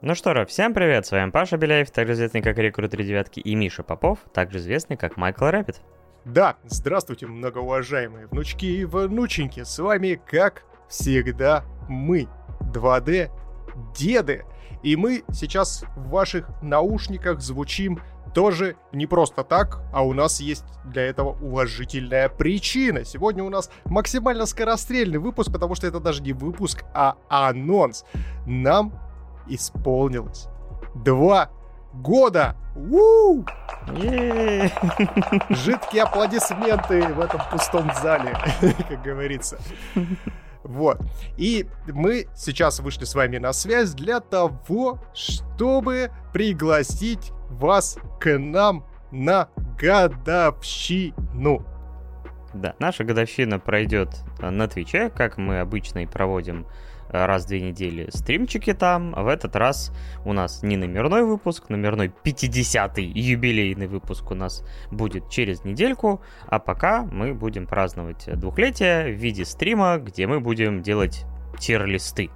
Ну что ж, всем привет, с вами Паша Беляев, также известный как Рекрут 3 девятки, и Миша Попов, также известный как Майкл Рэпид. Да, здравствуйте, многоуважаемые внучки и внученьки, с вами, как всегда, мы, 2D деды. И мы сейчас в ваших наушниках звучим тоже не просто так, а у нас есть для этого уважительная причина. Сегодня у нас максимально скорострельный выпуск, потому что это даже не выпуск, а анонс. Нам исполнилось два года. У! Жидкие аплодисменты в этом пустом зале, как говорится. Вот. И мы сейчас вышли с вами на связь для того, чтобы пригласить вас к нам на годовщину. Да, наша годовщина пройдет на Твиче, как мы обычно и проводим раз в две недели стримчики там. А в этот раз у нас не номерной выпуск, номерной 50-й юбилейный выпуск у нас будет через недельку, а пока мы будем праздновать двухлетие в виде стрима, где мы будем делать тир-листы.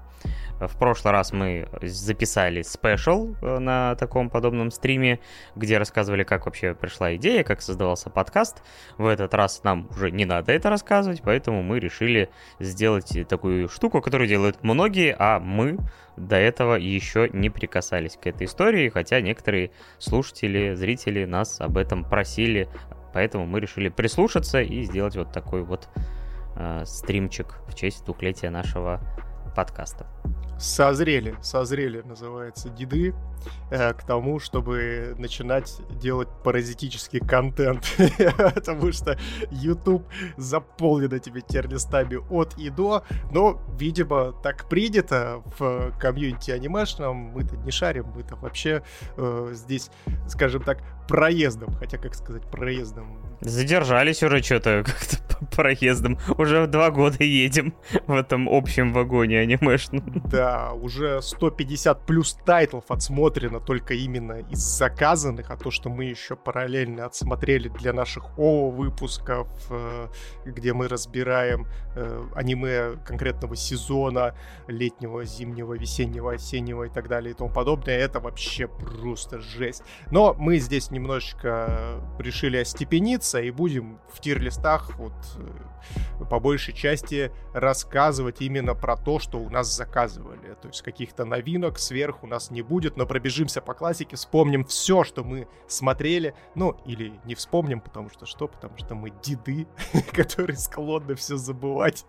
В прошлый раз мы записали спешл э, на таком подобном стриме, где рассказывали, как вообще пришла идея, как создавался подкаст. В этот раз нам уже не надо это рассказывать, поэтому мы решили сделать такую штуку, которую делают многие, а мы до этого еще не прикасались к этой истории, хотя некоторые слушатели, зрители нас об этом просили, поэтому мы решили прислушаться и сделать вот такой вот э, стримчик в честь двухлетия нашего подкаста созрели, созрели, называется, деды э, к тому, чтобы начинать делать паразитический контент, потому что YouTube заполнен этими тирлистами от и до, но, видимо, так принято в комьюнити анимешном, мы-то не шарим, мы-то вообще э, здесь, скажем так, проездом, хотя, как сказать, проездом. Задержались уже что-то как-то проездом, уже два года едем в этом общем вагоне анимешном. Да, уже 150 плюс тайтлов отсмотрено только именно из заказанных, а то, что мы еще параллельно отсмотрели для наших OVA-выпусков, э, где мы разбираем э, аниме конкретного сезона, летнего, зимнего, весеннего, осеннего и так далее и тому подобное, это вообще просто жесть. Но мы здесь немножечко решили остепениться и будем в тир-листах вот э, по большей части рассказывать именно про то, что у нас заказывали. То есть каких-то новинок сверху у нас не будет, но пробежимся по классике, вспомним все, что мы смотрели. Ну, или не вспомним, потому что что? Потому что мы деды, которые склонны все забывать.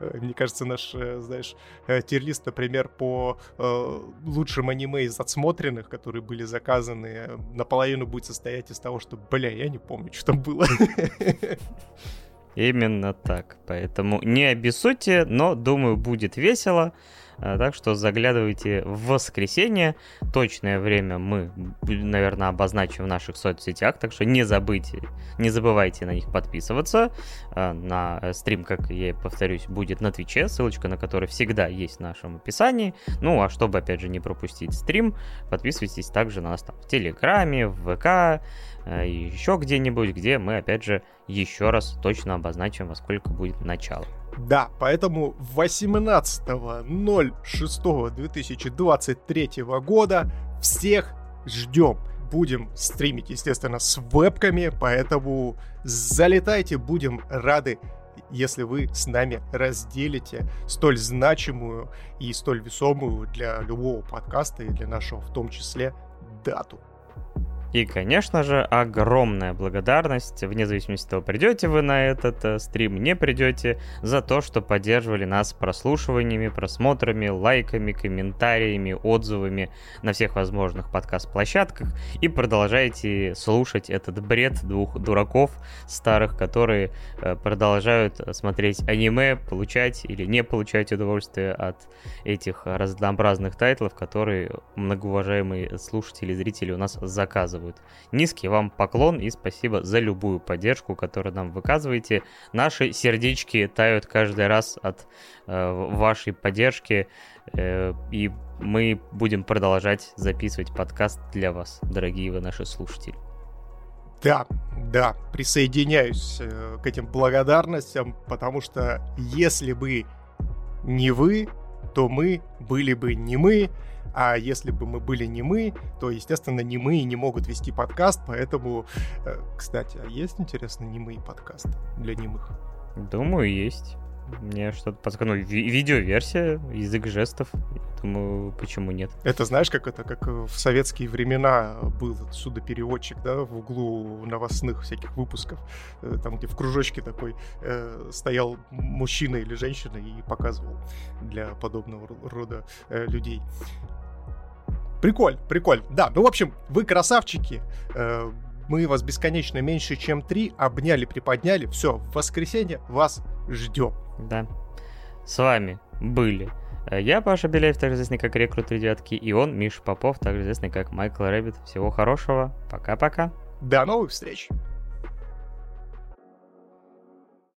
Мне кажется, наш, э, знаешь, э, тирлист, например, по э, лучшим аниме из отсмотренных, которые были заказаны, наполовину будет состоять из того, что, бля, я не помню, что там было. Именно так. Поэтому не обессудьте, но думаю, будет весело. А, так что заглядывайте в воскресенье. Точное время мы, наверное, обозначим в наших соцсетях, так что не забывайте, не забывайте на них подписываться. А, на стрим, как я повторюсь, будет на Твиче, ссылочка на который всегда есть в нашем описании. Ну, а чтобы, опять же, не пропустить стрим, подписывайтесь также на нас там в Телеграме, в ВК, еще где-нибудь, где мы, опять же, еще раз точно обозначим, во сколько будет начало. Да, поэтому 18.06.2023 года всех ждем. Будем стримить, естественно, с вебками, поэтому залетайте, будем рады если вы с нами разделите столь значимую и столь весомую для любого подкаста и для нашего в том числе дату. И, конечно же, огромная благодарность, вне зависимости от того, придете вы на этот э, стрим, не придете, за то, что поддерживали нас прослушиваниями, просмотрами, лайками, комментариями, отзывами на всех возможных подкаст-площадках. И продолжаете слушать этот бред двух дураков старых, которые э, продолжают смотреть аниме, получать или не получать удовольствие от этих разнообразных тайтлов, которые многоуважаемые слушатели и зрители у нас заказывают оказывают. Низкий вам поклон и спасибо за любую поддержку, которую нам выказываете. Наши сердечки тают каждый раз от э, вашей поддержки, э, и мы будем продолжать записывать подкаст для вас, дорогие вы наши слушатели. Да, да, присоединяюсь э, к этим благодарностям, потому что если бы не вы, то мы были бы не мы, а если бы мы были не мы, то, естественно, не мы и не могут вести подкаст, поэтому, э, кстати, а есть, интересно, немые подкасты для немых? Думаю, есть. Мне что-то подсказано. Ну, ви- видеоверсия, язык жестов. Думаю, почему нет? Это знаешь, как это, как в советские времена был судопереводчик, да, в углу новостных всяких выпусков, э, там, где в кружочке такой э, стоял мужчина или женщина и показывал для подобного рода э, людей. Приколь, приколь. Да, ну, в общем, вы красавчики. Э, мы вас бесконечно меньше, чем три. Обняли, приподняли. Все, в воскресенье вас ждем. Да. С вами были я, Паша Беляев, также известный как Рекрут Девятки, и он, Миша Попов, также известный как Майкл Рэббит. Всего хорошего. Пока-пока. До новых встреч.